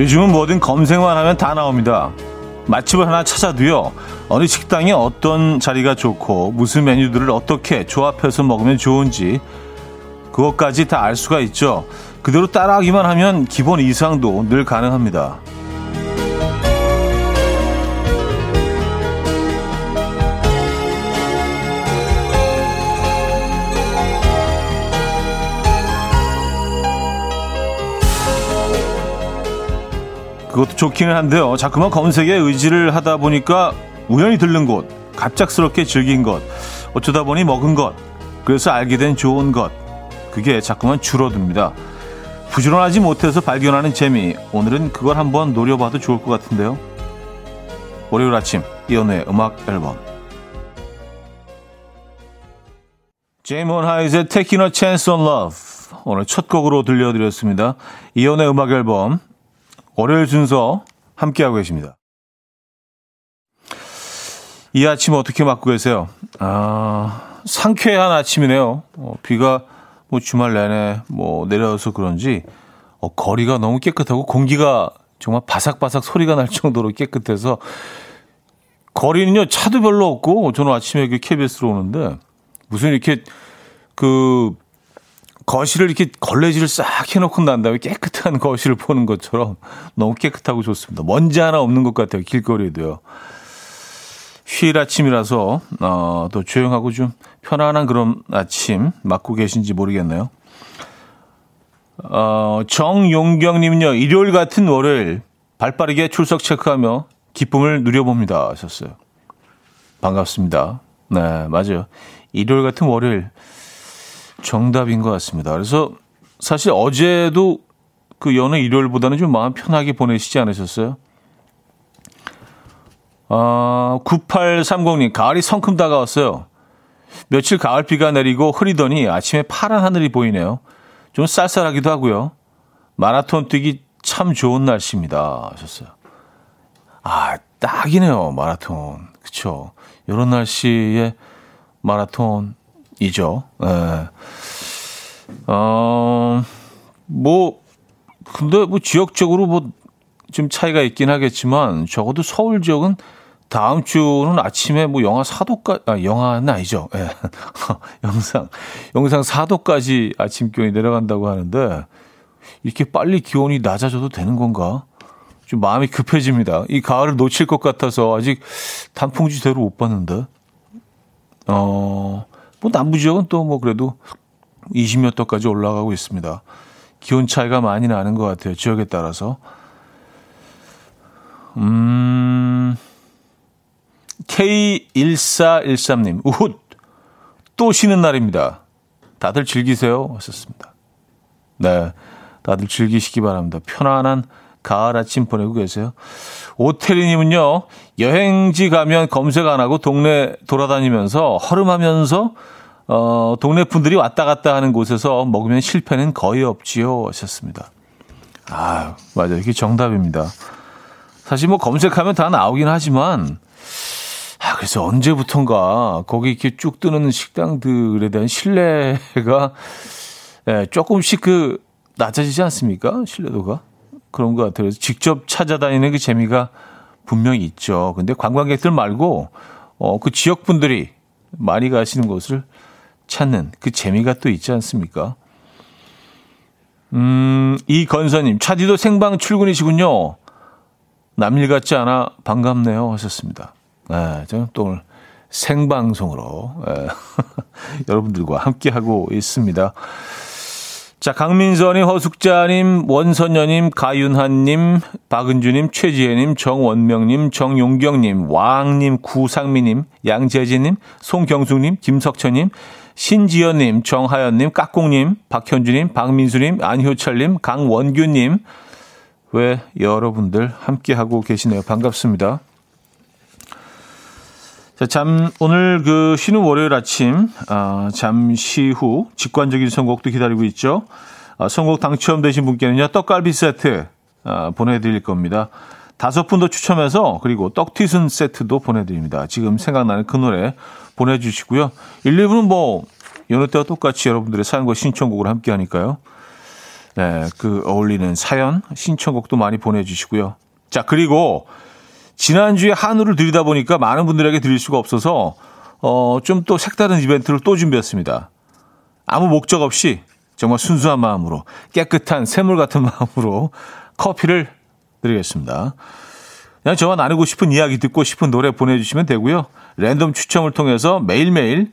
요즘은 뭐든 검색만 하면 다 나옵니다. 맛집을 하나 찾아도요. 어느 식당에 어떤 자리가 좋고 무슨 메뉴들을 어떻게 조합해서 먹으면 좋은지 그것까지 다 알 수가 있죠. 그대로 따라하기만 하면 기본 이상도 늘 가능합니다. 그것도 좋기는 한데요. 자꾸만 검색에 의지를 하다 보니까 우연히 들른 곳, 갑작스럽게 즐긴 것, 어쩌다 보니 먹은 것, 그래서 알게 된 좋은 것, 그게 자꾸만 줄어듭니다. 부지런하지 못해서 발견하는 재미, 오늘은 그걸 한번 노려봐도 좋을 것 같은데요. 월요일 아침, 이연우의 음악 앨범. 제이몬 하이즈의 Taking a Chance on Love. 오늘 첫 곡으로 들려드렸습니다. 이연우의 음악 앨범. 월요일 순서 함께하고 계십니다. 이 아침 어떻게 맞고 계세요? 아, 상쾌한 아침이네요. 어, 비가 뭐 주말 내내 뭐 내려서 그런지 어, 거리가 너무 깨끗하고 공기가 정말 바삭바삭 소리가 날 정도로 깨끗해서 거리는요 차도 별로 없고 저는 아침에 그 KBS로 오는데 무슨 이렇게 그 거실을 이렇게 걸레질을 싹 해놓고 난 다음에 깨끗한 거실을 보는 것처럼 너무 깨끗하고 좋습니다. 먼지 하나 없는 것 같아요. 길거리에도요. 휴일 아침이라서 어, 또 조용하고 좀 편안한 그런 아침 맞고 계신지 모르겠네요. 어, 정용경님은요. 일요일 같은 월요일 발빠르게 출석 체크하며 기쁨을 누려봅니다 하셨어요. 반갑습니다. 네, 맞아요. 일요일 같은 월요일 정답인 것 같습니다. 그래서 사실 어제도 그 여느 일요일보다는 좀 마음 편하게 보내시지 않으셨어요? 아, 9830님, 가을이 성큼 다가왔어요. 며칠 가을비가 내리고 흐리더니 아침에 파란 하늘이 보이네요. 좀 쌀쌀하기도 하고요. 마라톤 뛰기 참 좋은 날씨입니다. 하셨어요. 아, 딱이네요. 마라톤. 그쵸. 요런 날씨에 마라톤 이죠. 예. 어, 뭐, 근데 뭐 지역적으로 뭐 좀 차이가 있긴 하겠지만 적어도 서울 지역은 다음 주는 아침에 뭐 영하 4도까지, 아, 영하는 아니죠. 예. 영상, 영상 4도까지 아침 기온이 내려간다고 하는데 이렇게 빨리 기온이 낮아져도 되는 건가? 좀 마음이 급해집니다. 이 가을을 놓칠 것 같아서 아직 단풍 지대로 못 봤는데. 어, 뭐 남부 지역은 또 뭐 그래도 20몇 도까지 올라가고 있습니다. 기온 차이가 많이 나는 것 같아요. 지역에 따라서. 음, K1413님, 우훗! 또 쉬는 날입니다. 다들 즐기세요. 하셨습니다. 네. 다들 즐기시기 바랍니다. 편안한 가을 아침 보내고 계세요. 오태리님은요, 여행지 가면 검색 안 하고 동네 돌아다니면서 허름하면서 어, 동네 분들이 왔다 갔다 하는 곳에서 먹으면 실패는 거의 없지요. 하셨습니다. 아, 맞아요. 이게 정답입니다. 사실 뭐 검색하면 다 나오긴 하지만, 아, 그래서 언제부턴가 거기 이렇게 쭉 뜨는 식당들에 대한 신뢰가 예, 조금씩 그 낮아지지 않습니까? 신뢰도가. 그런 것 같아요. 직접 찾아다니는 그 재미가 분명히 있죠. 근데 관광객들 말고, 어, 그 지역 분들이 많이 가시는 곳을 찾는 그 재미가 또 있지 않습니까? 음, 이 건서님, 차디도 생방 출근이시군요. 남일 같지 않아 반갑네요. 하셨습니다. 네, 저는 또 오늘 생방송으로 네, 여러분들과 함께하고 있습니다. 자, 강민선님, 허숙자님, 원선녀님, 가윤한님, 박은주님, 최지혜님, 정원명님, 정용경님, 왕님, 구상미님, 양재진님, 송경숙님, 김석천님, 신지연님, 정하연님, 까꿍님, 박현주님, 박민수님, 안효철님, 강원규님, 왜 여러분들 함께하고 계시네요. 반갑습니다. 자, 잠, 오늘 그 쉬는 월요일 아침, 아, 잠시 후 직관적인 선곡도 기다리고 있죠. 아, 선곡 당첨되신 분께는요, 떡갈비 세트, 아, 보내드릴 겁니다. 다섯 분 더 추첨해서, 그리고 떡튀순 세트도 보내드립니다. 지금 생각나는 그 노래 보내주시고요. 1, 2부는 뭐, 여느 때와 똑같이 여러분들의 사연과 신청곡을 함께 하니까요. 네, 그 어울리는 사연, 신청곡도 많이 보내주시고요. 자, 그리고 지난주에 한우를 드리다 보니까 많은 분들에게 드릴 수가 없어서 어, 좀 또 색다른 이벤트를 또 준비했습니다. 아무 목적 없이 정말 순수한 마음으로 깨끗한 샘물 같은 마음으로 커피를 드리겠습니다. 그냥 저와 나누고 싶은 이야기 듣고 싶은 노래 보내주시면 되고요. 랜덤 추첨을 통해서 매일매일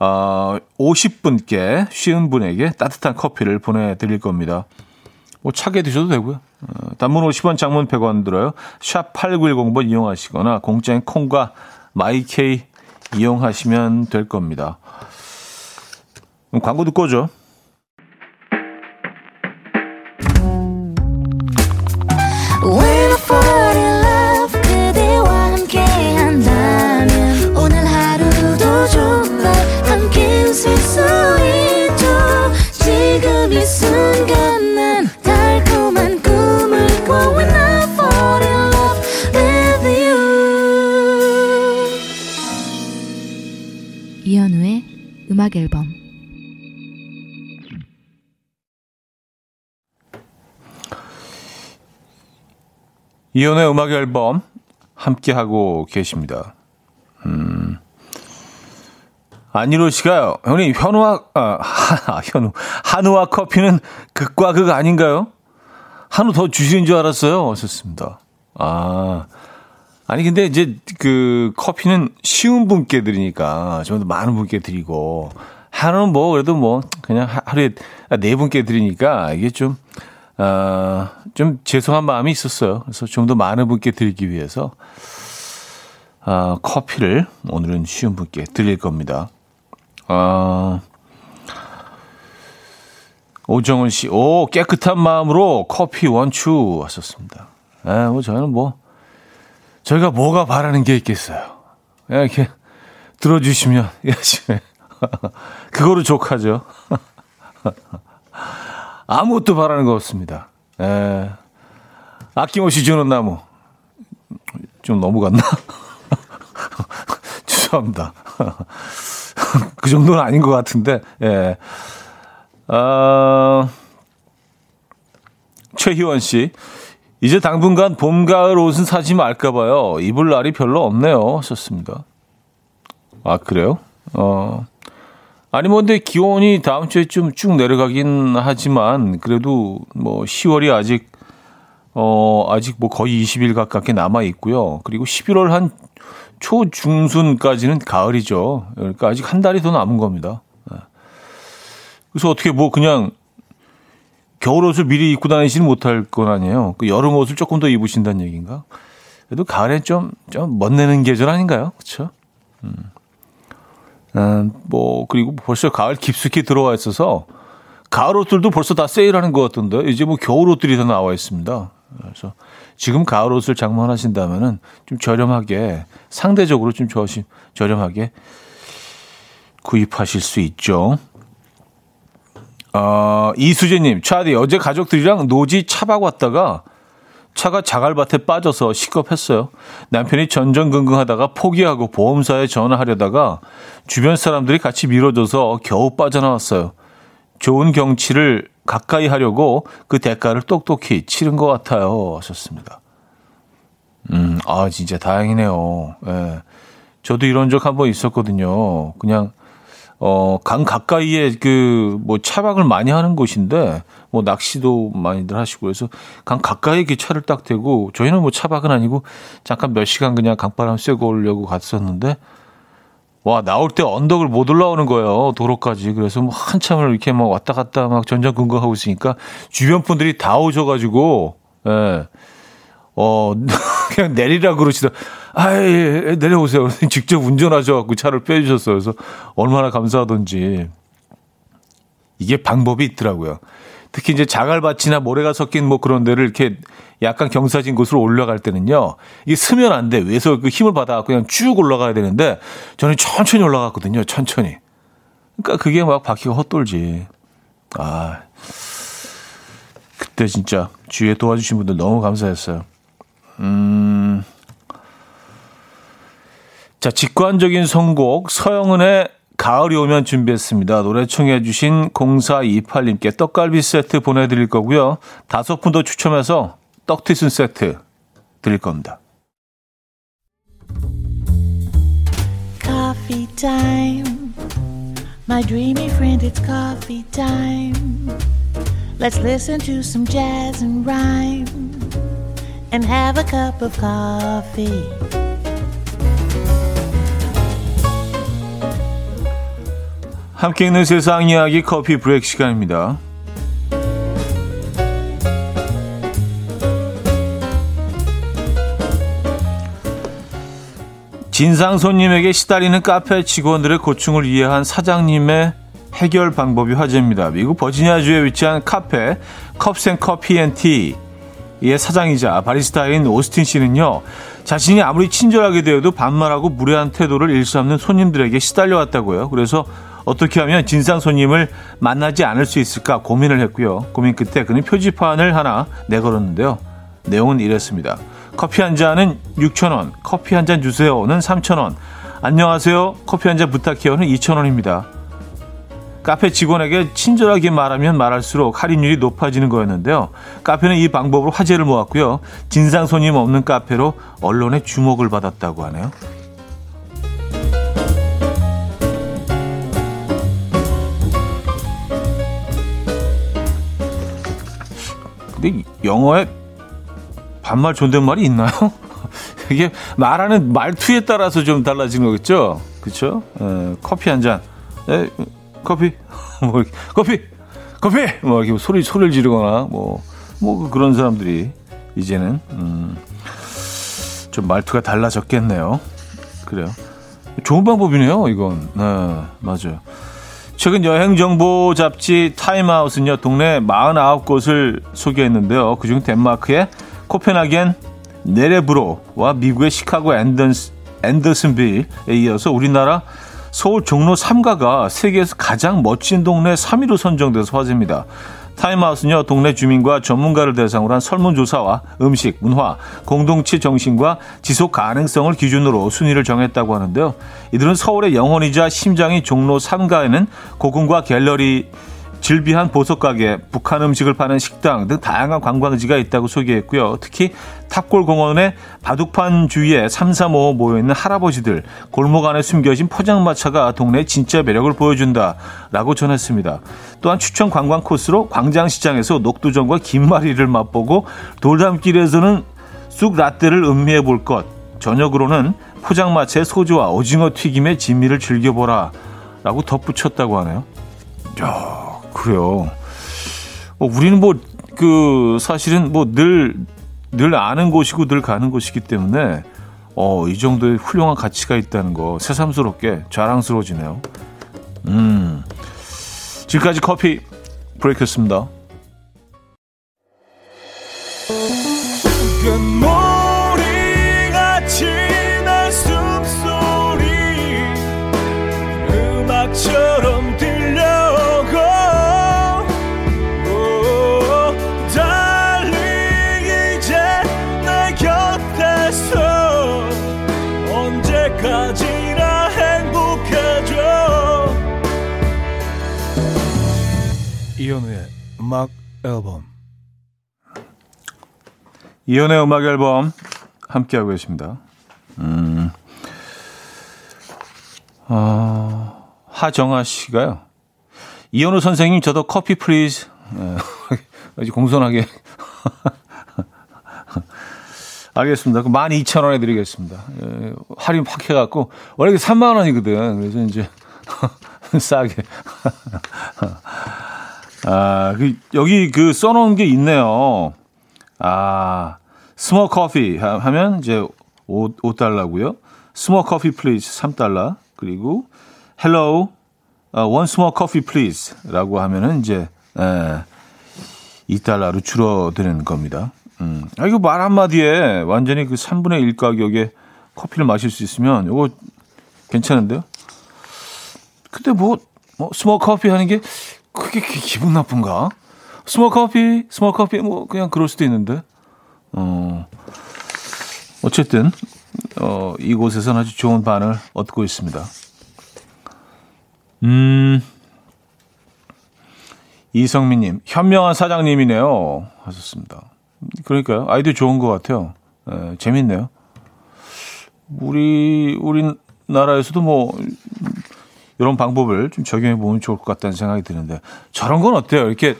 어, 50분께 쉬운 분에게 따뜻한 커피를 보내드릴 겁니다. 뭐 차게 드셔도 되고요. 어, 단문 50원, 장문 100원 들어요. 샵 8910번 이용하시거나 공짜인 콩과 마이케이 이용하시면 될 겁니다. 광고 듣고 오죠. 음악 앨범 이연의 음악 앨범 함께 하고 계십니다. 음. 안일호 씨가요. 형님 현우와 아, 하, 현우 한우와 커피는 극과 극 아닌가요? 한우 더 주시는 줄 알았어요. 하셨습니다. 아. 아니 근데 이제 그 커피는 쉬운 분께 드리니까 좀더 많은 분께 드리고 하루는 뭐 그래도 뭐 그냥 하루에 네 분께 드리니까 이게 좀 어, 좀 죄송한 마음이 있었어요. 그래서 좀 더 많은 분께 드리기 위해서 어, 커피를 오늘은 쉬운 분께 드릴 겁니다. 어, 오정은 씨, 오 깨끗한 마음으로 커피 원추 하셨습니다. 에, 뭐 저는 뭐 저희가 뭐가 바라는 게 있겠어요. 이렇게 들어주시면 열심히 그거로 족하죠. 아무것도 바라는 거 없습니다. 에, 아낌없이 주는 나무 좀 너무 갔나? 죄송합니다. 그 정도는 아닌 것 같은데. 예. 어, 최희원 씨. 이제 당분간 봄, 가을 옷은 사지 말까봐요. 입을 날이 별로 없네요. 하셨습니다. 아, 그래요? 어. 아니, 뭐, 근데 기온이 다음 주에 좀쭉 내려가긴 하지만, 그래도 뭐, 10월이 아직, 어, 아직 뭐 거의 20일 가깝게 남아 있고요. 그리고 11월 한 초, 중순까지는 가을이죠. 그러니까 아직 한 달이 더 남은 겁니다. 네. 그래서 어떻게 뭐 그냥 겨울 옷을 미리 입고 다니지는 못할 건 아니에요. 그 여름 옷을 조금 더 입으신다는 얘기인가? 그래도 가을엔 좀, 좀 멋내는 계절 아닌가요? 그쵸? 음. 음, 뭐, 그리고 벌써 가을 깊숙이 들어와 있어서 가을 옷들도 벌써 다 세일하는 것 같던데 이제 뭐 겨울 옷들이 다 나와 있습니다. 그래서 지금 가을 옷을 장만하신다면은 좀 저렴하게 상대적으로 좀 저렴하게 구입하실 수 있죠. 어, 이수재님, 차디, 어제 가족들이랑 노지 차박 왔다가 차가 자갈밭에 빠져서 시겁했어요. 남편이 전전긍긍 하다가 포기하고 보험사에 전화하려다가 주변 사람들이 같이 밀어줘서 겨우 빠져나왔어요. 좋은 경치를 가까이 하려고 그 대가를 똑똑히 치른 것 같아요. 하셨습니다. 음, 아, 진짜 다행이네요. 예. 저도 이런 적 한 번 있었거든요. 그냥 어, 강 가까이에 그, 뭐, 차박을 많이 하는 곳인데, 뭐, 낚시도 많이들 하시고, 그래서 강 가까이에 그 차를 딱 대고, 저희는 뭐 차박은 아니고, 잠깐 몇 시간 그냥 강바람 쐬고 오려고 갔었는데, 와, 나올 때 언덕을 못 올라오는 거예요. 도로까지. 그래서 뭐 한참을 이렇게 막 왔다 갔다 막 전전긍긍하고 있으니까, 주변 분들이 다 오셔가지고, 예. 어, 그냥 내리라 그러시더 아, 예, 예, 내려오세요. 직접 운전하셔갖고 차를 빼주셨어요. 그래서 얼마나 감사하던지. 이게 방법이 있더라고요. 특히 이제 자갈밭이나 모래가 섞인 뭐 그런 데를 이렇게 약간 경사진 곳으로 올라갈 때는요. 이게 스면 안 돼. 위에서 그 힘을 받아갖고 그냥 쭉 올라가야 되는데 저는 천천히 올라갔거든요. 천천히. 그러니까 그게 막 바퀴가 헛돌지. 아. 그때 진짜 주위에 도와주신 분들 너무 감사했어요. 음. 자, 직관적인 선곡 서영은의 가을이 오면 준비했습니다. 노래 청해 주신 0428님께 떡갈비 세트 보내드릴 거고요. 다섯 분 더 추첨해서 떡튀순 세트 드릴 겁니다. Coffee time. My dreamy friend, it's coffee time. Let's listen to some jazz and rhyme and have a cup of coffee. 함께 있는 세상 이야기 커피 브레이크 시간입니다. 진상 손님에게 시달리는 카페 직원들의 고충을 이해한 사장님의 해결 방법이 화제입니다. 미국 버지니아주에 위치한 카페 컵생 커피 앤 티의 사장이자 바리스타인 오스틴 씨는요. 자신이 아무리 친절하게 대해도 반말하고 무례한 태도를 일삼는 손님들에게 시달려왔다고요. 그래서 어떻게 하면 진상 손님을 만나지 않을 수 있을까 고민을 했고요. 고민 끝에 그는 표지판을 하나 내걸었는데요. 내용은 이랬습니다. 커피 한 잔은 6,000원, 커피 한 잔 주세요는 3,000원, 안녕하세요, 커피 한 잔 부탁해요는 2,000원입니다. 카페 직원에게 친절하게 말하면 말할수록 할인율이 높아지는 거였는데요. 카페는 이 방법으로 화제를 모았고요. 진상 손님 없는 카페로 언론의 주목을 받았다고 하네요. 근데 영어에 반말 존댓말이 있나요? 이게 말하는 말투에 따라서 좀 달라지는 거겠죠? 에, 커피 한 잔. 에, 커피? 뭐, 커피! 커피! 뭐, 이렇게 소리, 소리를 지르거나, 뭐, 뭐, 그런 사람들이, 이제는, 음, 좀 말투가 달라졌겠네요. 그래요. 좋은 방법이네요, 이건. 네, 맞아요. 최근 여행 정보 잡지 타임아웃은요, 동네 49곳을 소개했는데요. 그중 덴마크의 코펜하겐, 네레브로와 미국의 시카고 앤더스, 앤더슨빌에 이어서 우리나라 서울 종로 3가가 세계에서 가장 멋진 동네 3위로 선정돼서 화제입니다. 타임아웃은요, 동네 주민과 전문가를 대상으로 한 설문조사와 음식, 문화, 공동체 정신과 지속 가능성을 기준으로 순위를 정했다고 하는데요. 이들은 서울의 영혼이자 심장이 종로 3가에는 고궁과 갤러리, 질비한 보석 가게, 북한 음식을 파는 식당 등 다양한 관광지가 있다고 소개했고요. 특히 탑골 공원의 바둑판 주위에 3, 4, 5 모여 있는 할아버지들, 골목 안에 숨겨진 포장마차가 동네의 진짜 매력을 보여준다라고 전했습니다. 또한 추천 관광 코스로 광장시장에서 녹두전과 김말이를 맛보고 돌담길에서는 쑥 라떼를 음미해 볼 것, 저녁으로는 포장마차의 소주와 오징어 튀김의 진미를 즐겨보라 라고 덧붙였다고 하네요. 야. 그래요. 어, 우리는 뭐, 그, 사실은 뭐 늘, 늘 아는 곳이고 늘 가는 곳이기 때문에, 어, 이 정도의 훌륭한 가치가 있다는 거 새삼스럽게 자랑스러워지네요. 음. 지금까지 커피 브레이크였습니다. 음악 앨범 이현우의 음악 앨범 함께하고 계십니다. 음, 어, 하정아 씨가요. 이현우 선생님 저도 커피 please 네, 아주 공손하게 알겠습니다. 그 12,000원에 드리겠습니다. 예, 할인 확 해갖고, 원래 3만 원이거든. 그래서 이제, 싸게. 아, 그, 여기 그 써놓은 게 있네요. 아, small 커피 하면 이제 5, 5달러고요. small 커피 please 3달러. 그리고 hello, uh, one small coffee please 라고 하면은 이제, 에, 2달러로 줄어드는 겁니다. 음. 아, 이거 말 한마디에 완전히 그 3분의 1 가격에 커피를 마실 수 있으면 이거 괜찮은데요? 근데 뭐, 뭐, small 커피 하는 게 그게 기분 나쁜가? small 커피, small 커피, 뭐, 그냥 그럴 수도 있는데. 어, 어쨌든, 어, 이곳에서는 아주 좋은 반응을 얻고 있습니다. 음, 이성민님, 현명한 사장님이네요. 하셨습니다. 그러니까요. 아이디어 좋은 것 같아요. 에, 재밌네요. 우리, 우리나라에서도 뭐, 이런 방법을 좀 적용해 보면 좋을 것 같다는 생각이 드는데, 저런 건 어때요? 이렇게,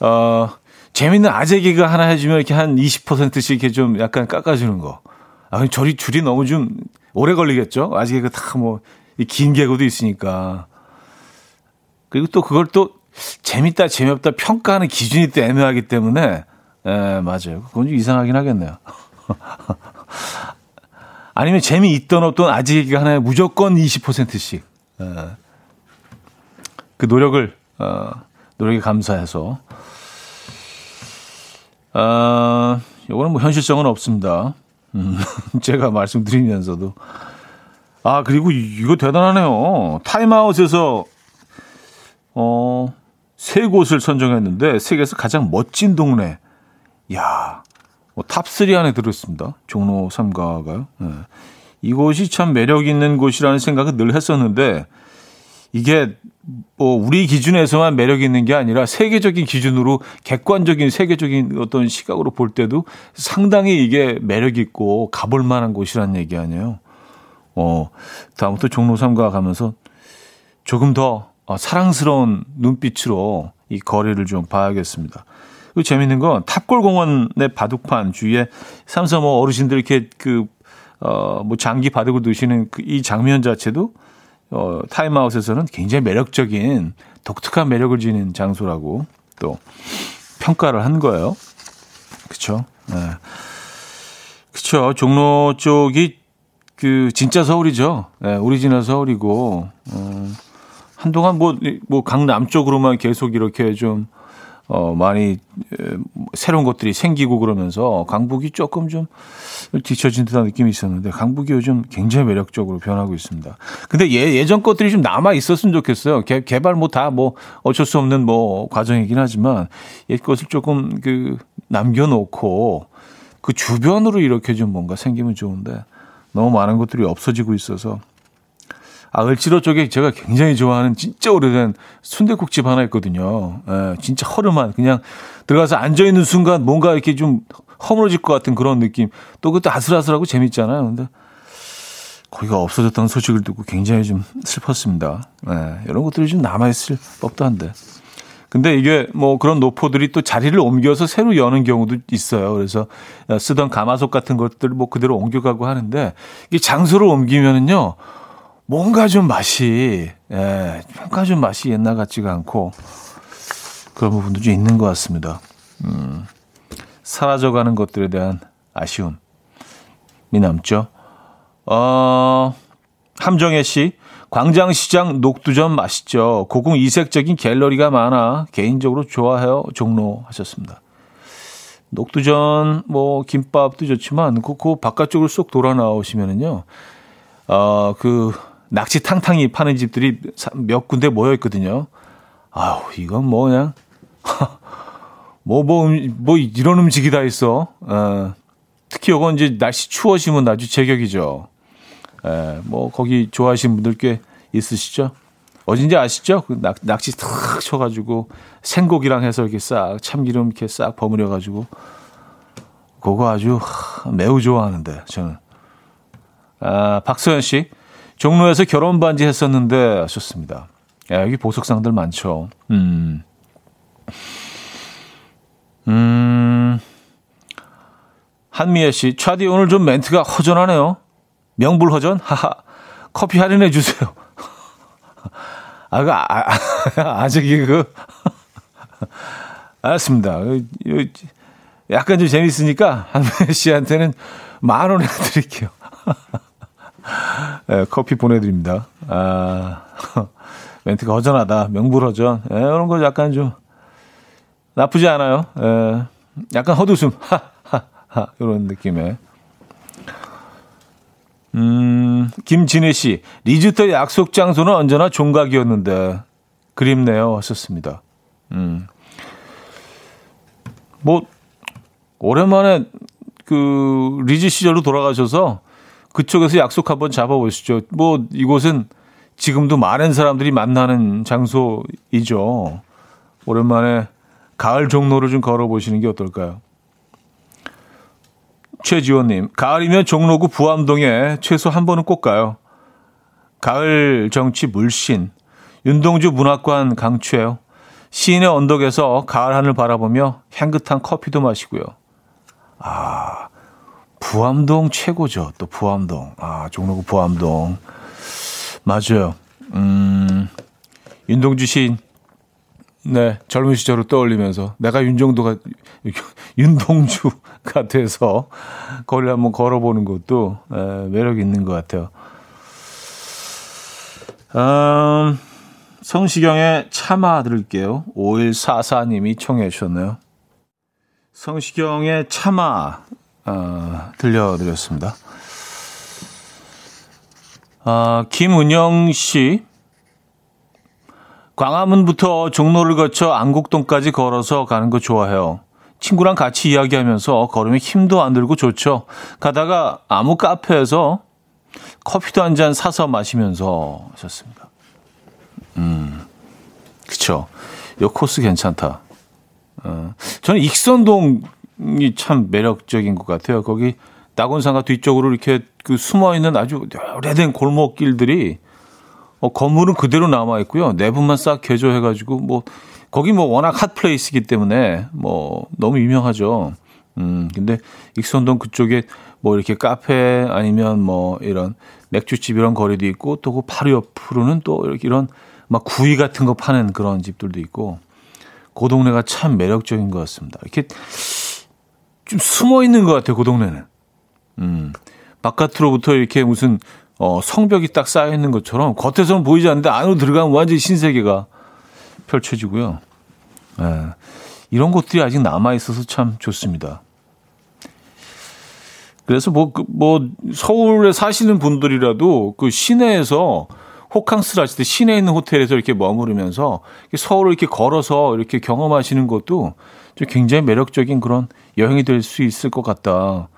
어, 재밌는 아재 개그 하나 해주면 이렇게 한 20%씩 이렇게 좀 약간 깎아주는 거. 아, 그럼 줄이, 너무 좀 오래 걸리겠죠? 아재 개그 다 뭐, 긴 개그도 있으니까. 그리고 또 그걸 또 재밌다, 재미없다 평가하는 기준이 또 애매하기 때문에, 예, 맞아요. 그건 좀 이상하긴 하겠네요. 아니면 재미있던 없던 아재 개그 하나에 무조건 20%씩. 예. 그 노력을, 어, 노력에 감사해서 아, 요거는 뭐 현실성은 없습니다. 음, 제가 말씀드리면서도. 아, 그리고 이거 대단하네요. 타임아웃에서, 어, 세 곳을 선정했는데, 세계에서 가장 멋진 동네. 야 뭐 top3 안에 들어있습니다. 종로 3가가요. 네. 이곳이 참 매력 있는 곳이라는 생각은 늘 했었는데, 이게 뭐 우리 기준에서만 매력 있는 게 아니라 세계적인 기준으로 객관적인 세계적인 어떤 시각으로 볼 때도 상당히 이게 매력 있고 가볼 만한 곳이란 얘기 아니에요. 어, 다음부터 종로 3가 가면서 조금 더 어, 사랑스러운 눈빛으로 이 거리를 좀 봐야겠습니다. 그리고 재밌는 건 탑골공원의 바둑판 주위에 삼삼오 뭐 어르신들 이렇게 그, 어, 뭐 장기 바둑을 두시는 그 이 장면 자체도 어, 타임아웃에서는 굉장히 매력적인 독특한 매력을 지닌 장소라고 또 평가를 한 거예요. 그쵸? 네. 그쵸. 종로 쪽이 그 진짜 서울이죠. 네, 오리지널 서울이고, 어, 한동안 뭐, 뭐 강남 쪽으로만 계속 이렇게 좀 어, 많이 새로운 것들이 생기고 그러면서 강북이 조금 좀 뒤처진 듯한 느낌이 있었는데 강북이 요즘 굉장히 매력적으로 변하고 있습니다. 근데 예, 예전 것들이 좀 남아 있었으면 좋겠어요. 개, 개발 뭐 다뭐 뭐 어쩔 수 없는 뭐 과정이긴 하지만 옛 것을 조금 그 남겨놓고 그 주변으로 이렇게 좀 뭔가 생기면 좋은데 너무 많은 것들이 없어지고 있어서 아, 을지로 쪽에 제가 굉장히 좋아하는 진짜 오래된 순대국집 하나 있거든요. 예, 진짜 허름한 그냥 들어가서 앉아 있는 순간 뭔가 이렇게 좀 허물어질 것 같은 그런 느낌. 또 그것도 아슬아슬하고 재밌잖아요. 근데 거기가 없어졌다는 소식을 듣고 굉장히 좀 슬펐습니다. 예, 이런 것들이 좀 남아 있을 법도 한데. 근데 이게 뭐 그런 노포들이 또 자리를 옮겨서 새로 여는 경우도 있어요. 그래서 쓰던 가마솥 같은 것들을 뭐 그대로 옮겨가고 하는데 이게 장소를 옮기면은요. 뭔가 좀 맛이, 예, 뭔가 좀 맛이 옛날 같지가 않고 그런 부분도 좀 있는 것 같습니다. 음, 사라져가는 것들에 대한 아쉬움이 남죠. 어, 함정혜 씨, 광장시장 녹두전 맛있죠. 고궁 이색적인 갤러리가 많아 개인적으로 좋아해요. 종로 하셨습니다. 녹두전, 뭐, 김밥도 좋지만, 그, 그 바깥쪽으로 쏙 돌아 나오시면은요, 어, 그, 낚시 탕탕이 파는 집들이 몇 군데 모여 있거든요. 아우, 이건 뭐 그냥 뭐, 뭐, 음, 뭐, 이런 음식이 다 있어. 어, 특히 요건 이제 날씨 추워지면 아주 제격이죠. 에, 뭐, 거기 좋아하시는 분들 꽤 있으시죠? 어딘지 아시죠? 그 낚, 낚시 탁 쳐가지고 생고기랑 해서 이렇게 싹 참기름 이렇게 싹 버무려가지고 그거 아주 매우 좋아하는데 저는. 아, 박소연 씨. 종로에서 결혼 반지 했었는데 하셨습니다. 야, 여기 보석상들 많죠. 음. 음. 한미애 씨, 차디 오늘 좀 멘트가 허전하네요. 명불 허전? 하하. 커피 할인해 주세요. 아, 그, 아, 아, 아직 그, 알았습니다. 약간 좀 재밌으니까 한미애 씨한테는 만 원 해드릴게요. 네, 커피 보내드립니다. 아, 멘트가 허전하다. 명불허전. 네, 이런 거 약간 좀 나쁘지 않아요. 네, 약간 헛웃음. 하, 하, 하. 이런 느낌의. 음, 김진혜 씨. 리즈 때 약속 장소는 언제나 종각이었는데. 그립네요. 하셨습니다. 음. 뭐, 오랜만에 그 리즈 시절로 돌아가셔서 그쪽에서 약속 한번 잡아보시죠. 뭐 이곳은 지금도 많은 사람들이 만나는 장소이죠. 오랜만에 가을 종로를 좀 걸어보시는 게 어떨까요? 최지원님, 가을이면 종로구 부암동에 최소 한 번은 꼭 가요. 가을 정치 물씬, 윤동주 문학관 강추해요. 시인의 언덕에서 가을 하늘 바라보며 향긋한 커피도 마시고요. 아, 부암동 최고죠. 또 부암동. 아, 종로구 부암동. 맞아요. 음, 윤동주 시인. 네, 젊은 시절을 떠올리면서 내가 윤정도가 윤동주가 돼서 거리를 한번 걸어보는 것도 에, 매력 있는 것 같아요. 음, 성시경의 참아 들을게요. 5144님이 청해 주셨네요. 성시경의 참아 어, 들려드렸습니다. 아, 김은영 씨. 광화문부터 종로를 거쳐 안국동까지 걸어서 가는 거 좋아해요. 친구랑 같이 이야기하면서 걸으면 힘도 안 들고 좋죠. 가다가 아무 카페에서 커피도 한 잔 사서 마시면서 하셨습니다. 음, 그쵸. 요 코스 괜찮다. 어, 저는 익선동 이참 매력적인 것 같아요. 거기 낙원상가 뒤쪽으로 이렇게 그 숨어 있는 아주 오래된 골목길들이 어, 건물은 그대로 남아 있고요. 내부만 싹 개조해가지고 뭐 거기 뭐 워낙 핫 플레이스이기 때문에 뭐 너무 유명하죠. 음 근데 익선동 그쪽에 뭐 이렇게 카페 아니면 뭐 이런 맥주집 이런 거리도 있고 또 그 바로 옆으로는 또 이렇게 이런 막 구이 같은 거 파는 그런 집들도 있고 그 동네가 참 매력적인 것 같습니다. 이렇게 좀 숨어 있는 것 같아요. 그 동네는. 음 바깥으로부터 이렇게 무슨 어, 성벽이 딱 쌓여 있는 것처럼 겉에서는 보이지 않는데 안으로 들어가면 완전히 신세계가 펼쳐지고요. 예, 이런 것들이 아직 남아 있어서 참 좋습니다. 그래서 뭐, 그, 뭐, 서울에 사시는 분들이라도 그 시내에서 호캉스를 하실 때 시내에 있는 호텔에서 이렇게 머무르면서 서울을 이렇게 걸어서 이렇게 경험하시는 것도 좀 굉장히 매력적인 그런 여행이 될 수 있을 것 같다.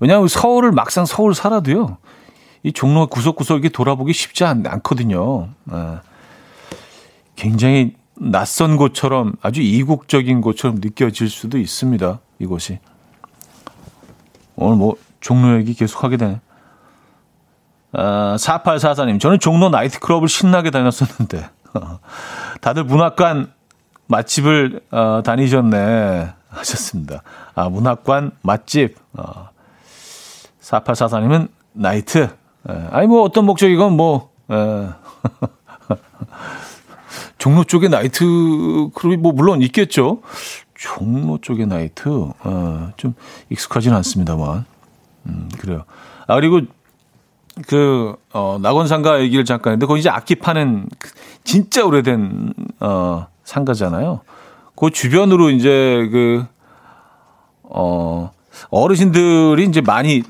왜냐하면 서울을 막상 서울 살아도요. 이 종로 구석구석 이렇게 돌아보기 쉽지 않, 거든요 예. 굉장히 낯선 곳처럼 아주 이국적인 곳처럼 느껴질 수도 있습니다. 이곳이. 오늘 뭐 종로 얘기 계속 하게 되네. 아, 4844님, 저는 종로 나이트클럽을 신나게 다녔었는데, 다들 문학관 맛집을 어, 다니셨네. 하셨습니다. 아, 문학관 맛집. 어, 4844님은 나이트. 예, 아니, 뭐 어떤 목적이건 뭐, 예. 종로 쪽에 나이트 클럽이 뭐 물론 있겠죠. 종로 쪽에 나이트 어, 좀 익숙하지는 않습니다만 음, 그래요. 아 그리고 그 어, 낙원상가 얘기를 잠깐 했는데 거기 이제 악기 파는 그 진짜 오래된 어, 상가잖아요. 그 주변으로 이제 그 어, 어르신들이 이제 많이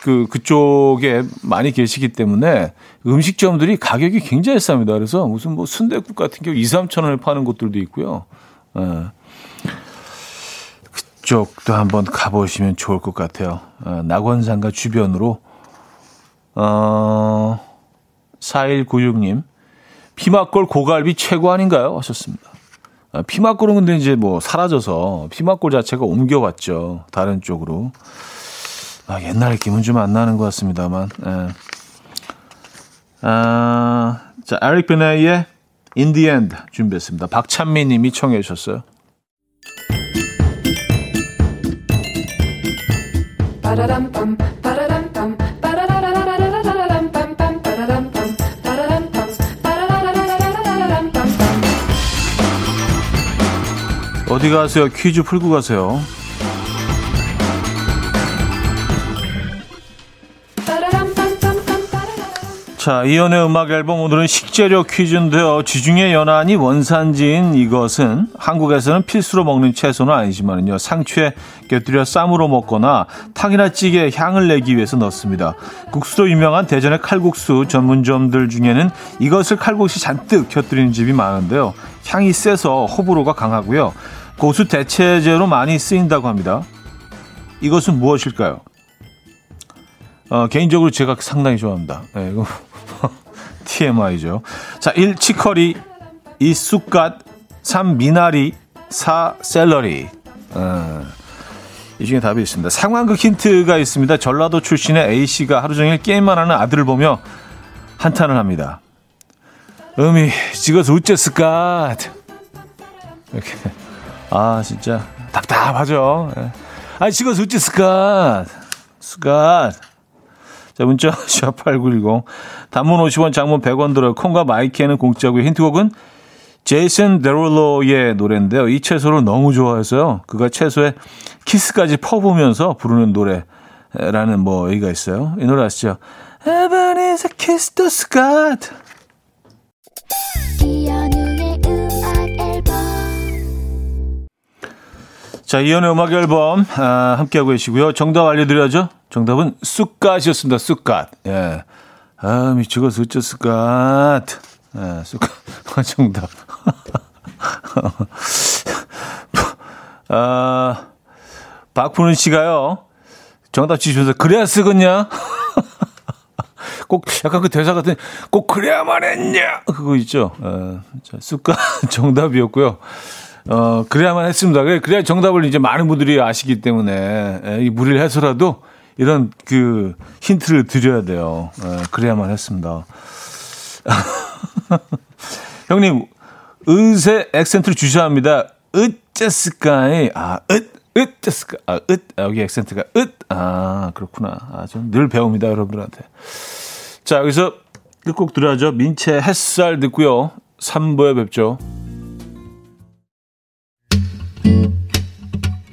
그 그쪽에 많이 계시기 때문에 음식점들이 가격이 굉장히 쌉니다. 그래서 무슨 뭐 순대국 같은 경우 2, 3천 원에 파는 곳들도 있고요. 예. 그쪽도 한번 가보시면 좋을 것 같아요. 어, 낙원상가 주변으로 어 4196님 피막골 고갈비 최고 아닌가요? 하셨습니다. 아, 피막골은 근데 이제 뭐 사라져서 피막골 자체가 옮겨왔죠. 다른 쪽으로. 아, 옛날 기분 좀 안 나는 것 같습니다만. 예. 아, 자, 에릭 베네의 In the End 준비했습니다. 박찬미 님이 청해 주셨어요. 어디 가세요? 퀴즈 풀고 가세요. 자, 이연의 음악 앨범 오늘은 식재료 퀴즈인데요. 지중해 연안이 원산지인 이것은 한국에서는 필수로 먹는 채소는 아니지만요. 상추에 곁들여 쌈으로 먹거나 탕이나 찌개에 향을 내기 위해서 넣습니다. 국수로 유명한 대전의 칼국수 전문점들 중에는 이것을 칼국수 잔뜩 곁들이는 집이 많은데요. 향이 세서 호불호가 강하고요. 고수 대체제로 많이 쓰인다고 합니다. 이것은 무엇일까요? 어, 개인적으로 제가 상당히 좋아합니다. 네, 이거 TMI죠. 자, 1. 치커리 2. 쑥갓 3. 미나리 4. 샐러리 어, 이 중에 답이 있습니다. 상황극 힌트가 있습니다. 전라도 출신의 A씨가 하루 종일 게임만 하는 아들을 보며 한탄을 합니다. 음이 찍어서 어쨌을까? 이렇게. 아, 진짜 답답하죠. 예. 아, 찍어서 어쨌을까? 스갓. 자, 문자 샵8910 단문 50원, 장문 100원 들어요. 콩과 마이키에는 공짜고요. 힌트곡은 제이슨 데롤로의 노래인데요. 이 채소를 너무 좋아해서요. 그가 채소에 키스까지 퍼부으면서 부르는 노래라는 뭐 얘기가 있어요. 이 노래 아시죠? Heaven is a kiss to Scott. 자, 이연의 음악 앨범 아, 함께하고 계시고요. 정답 알려드려야죠. 정답은 쑥갓이었습니다. 쑥갓. 예. 아, 미치고 어쩌 쑥갓. 예, 쑥갓. 정답. 아, 박푸는 씨가요. 정답 지시면서 그래야 쓰겠냐? 꼭 약간 그 대사 같은 꼭 그래야만 했냐? 그거 있죠. 어, 쑥갓 정답이었고요. 어, 그래야만 했습니다. 그래야 정답을 이제 많은 분들이 아시기 때문에 예, 이 무리를 해서라도 이런 그 힌트를 드려야 돼요. 예, 그래야만 했습니다. 형님, 으세 액센트를 주셔야 합니다. 으째스까이, 아, 으, 으째스까, 아, 으, 아, 여기 액센트가 으, 아, 그렇구나. 아, 좀 늘 배웁니다, 여러분들한테. 자, 여기서 끝곡 들어야죠. 민채 햇살 듣고요. 3부에 뵙죠.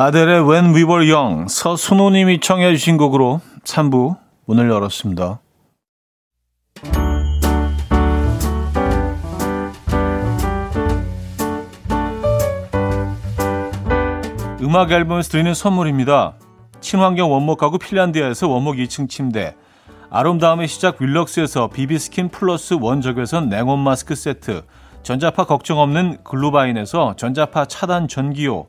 아델의 When We Were Young 서순호님이 청해 주신 곡으로 3부 문을 열었습니다. 음악 앨범에서 드리는 선물입니다. 친환경 원목 가구 핀란디아에서 원목 2층 침대 아름다움의 시작 윌럭스에서 비비스킨 플러스 원적외선 냉온 마스크 세트 전자파 걱정 없는 글루바인에서 전자파 차단 전기요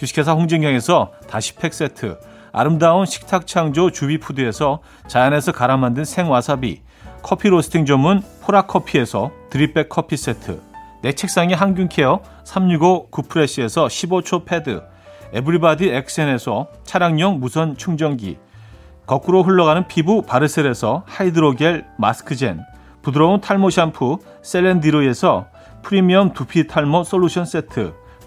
주식회사 홍진경에서 다시 팩 세트, 아름다운 식탁 창조 주비푸드에서 자연에서 갈아 만든 생와사비, 커피 로스팅 전문 포라커피에서 drip bag 커피 세트, 내 책상의 항균care 365 구프레시에서 15초 패드, 에브리바디 엑센에서 차량용 무선 충전기, 거꾸로 흘러가는 피부 바르셀에서 하이드로겔 마스크젠, 부드러운 탈모 샴푸 셀렌디로에서 프리미엄 두피 탈모 솔루션 세트,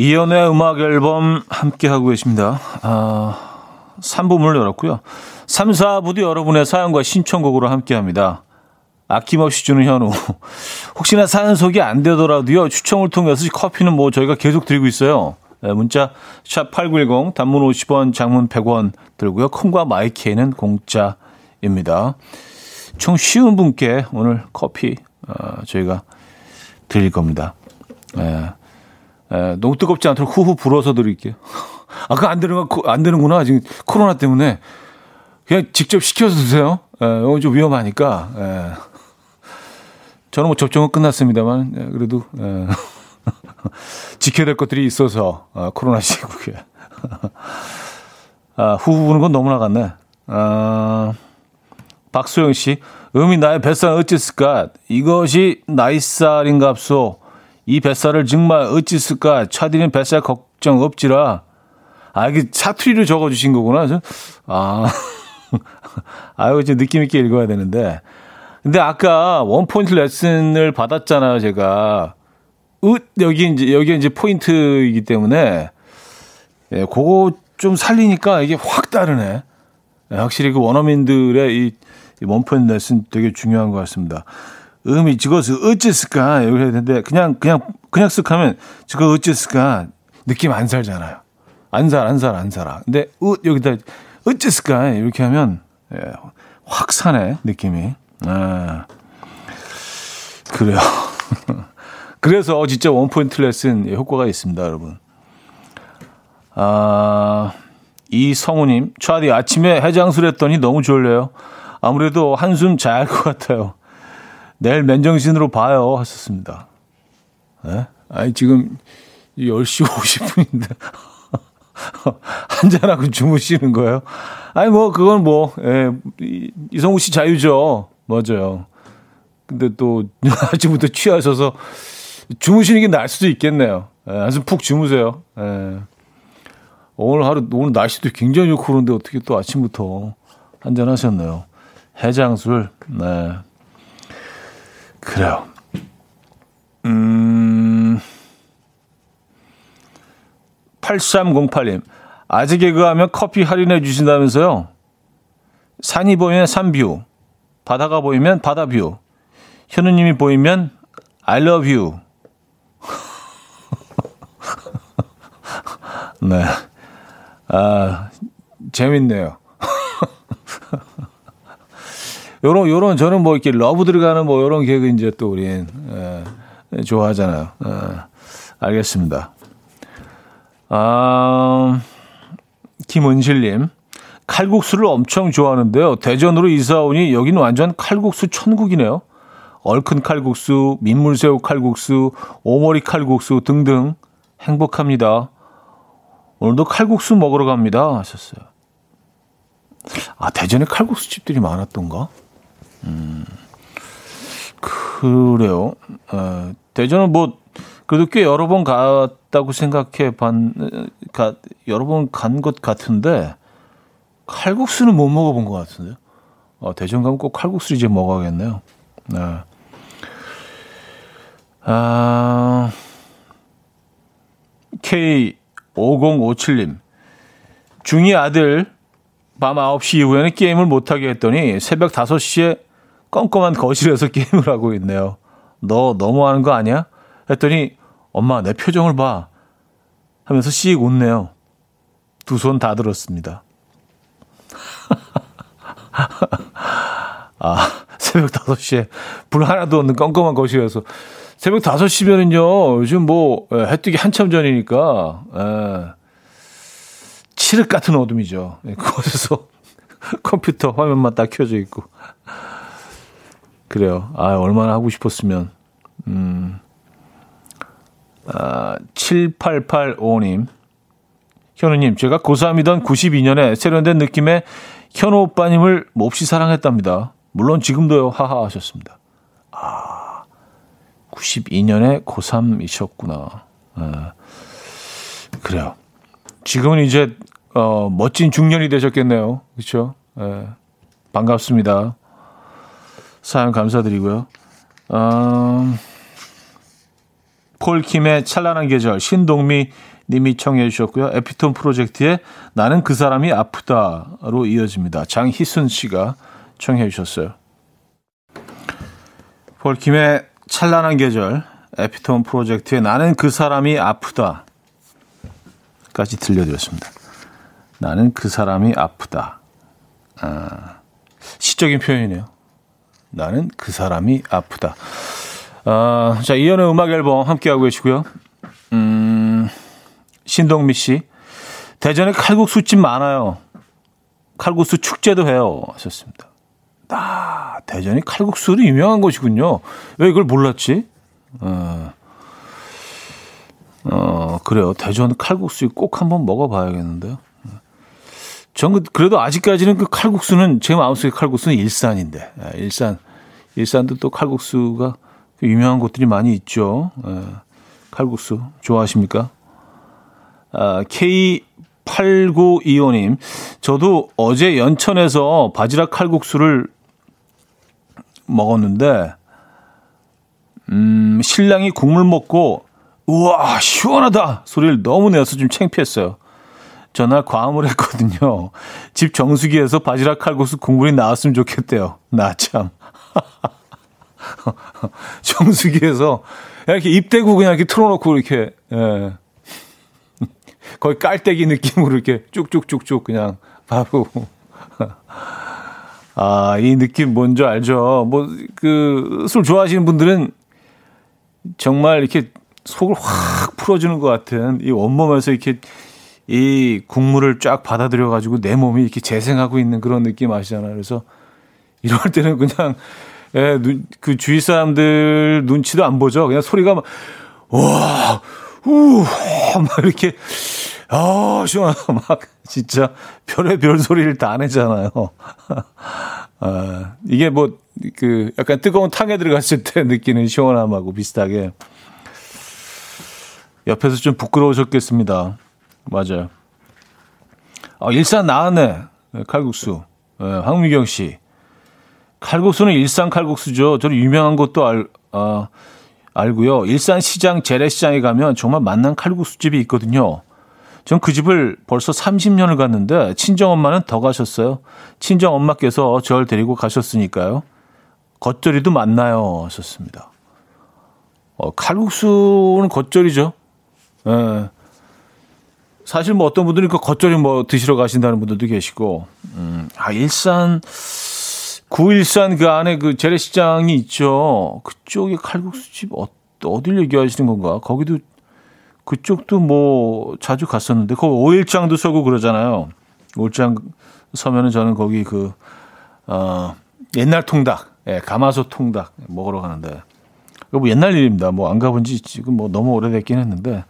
이연의 음악 앨범 함께하고 계십니다. 아, 3부 문을 열었고요. 3, 4부도 여러분의 사연과 신청곡으로 함께합니다. 아낌없이 주는 현우. 혹시나 사연 소개 안 되더라도요. 추첨을 통해서 커피는 뭐 저희가 계속 드리고 있어요. 네, 문자 샵 8910 단문 50원 장문 100원 들고요. 콩과 마이케이는 공짜입니다. 총 쉬운 분께 오늘 커피 어, 저희가 드릴 겁니다. 네. 에, 너무 뜨겁지 않도록 후후 불어서 드릴게요. 아, 그거 안 되는, 거, 안 되는구나. 지금 코로나 때문에. 그냥 직접 시켜서 드세요. 에, 이거 좀 위험하니까. 에. 저는 뭐 접종은 끝났습니다만, 예, 그래도, 예. 지켜야 될 것들이 있어서, 아, 코로나 시국에. 아, 후후 부는 건 너무 나 갔네. 아, 박소영 씨, 음이 나의 뱃살 어찌 쓸까? 이것이 나이 살인갑소. 이 뱃살을 정말 어찌쓸까? 차디는 뱃살 걱정 없지라. 아, 이게 사투리를 적어주신 거구나. 아, 아유, 이제 느낌있게 읽어야 되는데. 근데 아까 원포인트 레슨을 받았잖아요, 제가. 으, 여기 이제, 여기 이제 포인트이기 때문에, 예, 그거 좀 살리니까 이게 확 다르네. 예, 확실히 그 원어민들의 이, 이 원포인트 레슨 되게 중요한 것 같습니다. 음이 찍어서 어째을까 이렇게 해야 되는데, 그냥, 그냥, 그냥 쓱 하면, 저거 어째을까 느낌 안 살잖아요. 안 살, 안 살, 안 살아. 근데, 으, 여기다, 어째을까 이렇게 하면, 예, 확 사네, 느낌이. 아, 그래요. 그래서 진짜 원포인트 레슨 효과가 있습니다, 여러분. 아, 이성우님, 차디 아침에 해장술 했더니 너무 졸려요. 아무래도 한숨 잘 것 같아요. 내일 맨정신으로 봐요. 하셨습니다. 네? 아니, 지금 10시 50분인데. 한잔하고 주무시는 거예요? 아니, 뭐, 그건 뭐, 예, 이성우 씨 자유죠. 맞아요. 근데 또 아침부터 취하셔서 주무시는 게 나을 수도 있겠네요. 예, 한숨 푹 주무세요. 예. 오늘 하루 오늘 날씨도 굉장히 좋고 그런데 어떻게 또 아침부터 한잔 하셨나요? 해장술. 네. 그래요. 음. 8308님. 아직 개그하면 커피 할인해 주신다면서요? 산이 보이면 산뷰. 바다가 보이면 바다view. 현우님이 보이면 I love you. 네. 아, 재밌네요. 요런, 요런, 저는 뭐 이렇게 love 들어가는 뭐 요런 개그 이제 또 우린, 예, 좋아하잖아요. 예, 알겠습니다. 아, 김은실님. 칼국수를 엄청 좋아하는데요. 대전으로 이사 오니 여기는 완전 칼국수 천국이네요. 얼큰 칼국수, 민물새우 칼국수, 오머리 칼국수 등등 행복합니다. 오늘도 칼국수 먹으러 갑니다. 하셨어요. 아, 대전에 칼국수 집들이 많았던가? 음, 그래요. 어, 대전은 뭐, 그래도 꽤 여러 번 갔다고 생각해 반, 가, 여러 번 간 것 같은데, 칼국수는 못 먹어본 것 같은데요. 어, 대전 가면 꼭 칼국수 이제 먹어야겠네요. 네. 아, K5057님. 중2 아들 밤 9시 이후에는 게임을 못하게 했더니 새벽 5시에 껌껌한 거실에서 게임을 하고 있네요. 너 너무하는 거 아니야? 했더니 엄마 내 표정을 봐 하면서 씩 웃네요. 두 손 다 들었습니다. 아, 새벽 5시에 불 하나도 없는 껌껌한 거실에서 새벽 5시면은요, 요즘 뭐, 예, 해 뜨기 한참 전이니까, 예, 칠흑 같은 어둠이죠. 예, 그곳에서 컴퓨터 화면만 딱 켜져 있고. 그래요. 아, 얼마나 하고 싶었으면. 음. 아, 7885님. 현우님, 제가 고3이던 92년에 세련된 느낌의 현우 오빠님을 몹시 사랑했답니다. 물론 지금도요, 하하 하셨습니다. 아, 92년에 고3이셨구나. 아, 그래요. 지금은 이제, 어, 멋진 중년이 되셨겠네요. 그렇죠? 예, 반갑습니다. 사연 감사드리고요. 음, 폴킴의 찬란한 계절, 신동미 님이 청해 주셨고요. 에피톤 프로젝트의 나는 그 사람이 아프다로 이어집니다. 장희순 씨가 청해 주셨어요. 폴킴의 찬란한 계절, 에피톤 프로젝트의 나는 그 사람이 아프다 까지 들려드렸습니다. 나는 그 사람이 아프다. 아, 시적인 표현이네요. 나는 그 사람이 아프다. 아, 자, 이연의 음악 앨범 함께하고 계시고요. 음, 신동미 씨. 대전에 칼국수집 많아요. 칼국수 축제도 해요. 하셨습니다. 아, 대전이 칼국수로 유명한 곳이군요. 왜 이걸 몰랐지? 어, 어 그래요. 대전 칼국수 꼭 한번 먹어봐야겠는데요. 전 그, 그래도 아직까지는 그 칼국수는 제 마음속에 칼국수는 일산인데 예, 일산 일산도 또 칼국수가 유명한 곳들이 많이 있죠. 예, 칼국수 좋아하십니까? 아, K8925님, 저도 어제 연천에서 바지락 칼국수를 먹었는데, 음, 신랑이 국물 먹고, 우와, 시원하다! 소리를 너무 내서 좀 창피했어요. 전날 과음을 했거든요. 집 정수기에서 바지락 칼국수 국물이 나왔으면 좋겠대요. 나 참. 정수기에서 이렇게 입 대고 그냥 이렇게 틀어놓고 이렇게, 예. 거의 깔때기 느낌으로 이렇게 쭉쭉쭉쭉 그냥 바로. 아, 이 느낌 뭔지 알죠? 뭐, 그, 술 좋아하시는 분들은 정말 이렇게 속을 확 풀어주는 것 같은 이 온몸에서 이렇게 이 국물을 쫙 받아들여 가지고 내 몸이 이렇게 재생하고 있는 그런 느낌 아시잖아요. 그래서 이럴 때는 그냥, 예, 눈, 그 주위 사람들 눈치도 안 보죠. 그냥 소리가 막, 와, 우, 막 이렇게, 아, 시원하다. 막, 진짜, 별의 별 소리를 다 내잖아요. 아, 이게 뭐, 그, 약간 뜨거운 탕에 들어갔을 때 느끼는 시원함하고 비슷하게. 옆에서 좀 부끄러우셨겠습니다. 맞아요. 아, 일산 나왔네. 칼국수. 네, 황미경 씨. 칼국수는 일산 칼국수죠. 저는 유명한 것도 알, 아, 알고요. 일산 시장 재래시장에 가면 정말 맛난 칼국수집이 있거든요. 전 그 집을 벌써 30년을 갔는데 친정 엄마는 더 가셨어요. 친정 엄마께서 저를 데리고 가셨으니까요. 겉절이도 맞나요? 하셨습니다. 어, 칼국수는 겉절이죠. 예. 사실 뭐 어떤 분들은 그 겉절이 뭐 드시러 가신다는 분들도 계시고, 음, 아, 일산, 구일산 그 안에 그 재래시장이 있죠. 그쪽에 칼국수집 어, 어딜 얘기하시는 건가? 거기도 그쪽도 뭐 자주 갔었는데 거기 오일장도 서고 그러잖아요. 오일장 서면은 저는 거기 그 어, 옛날 통닭, 예, 가마솥 통닭 먹으러 가는데 이거 뭐 옛날 일입니다. 뭐 안 가본 지 지금 뭐 너무 오래됐긴 했는데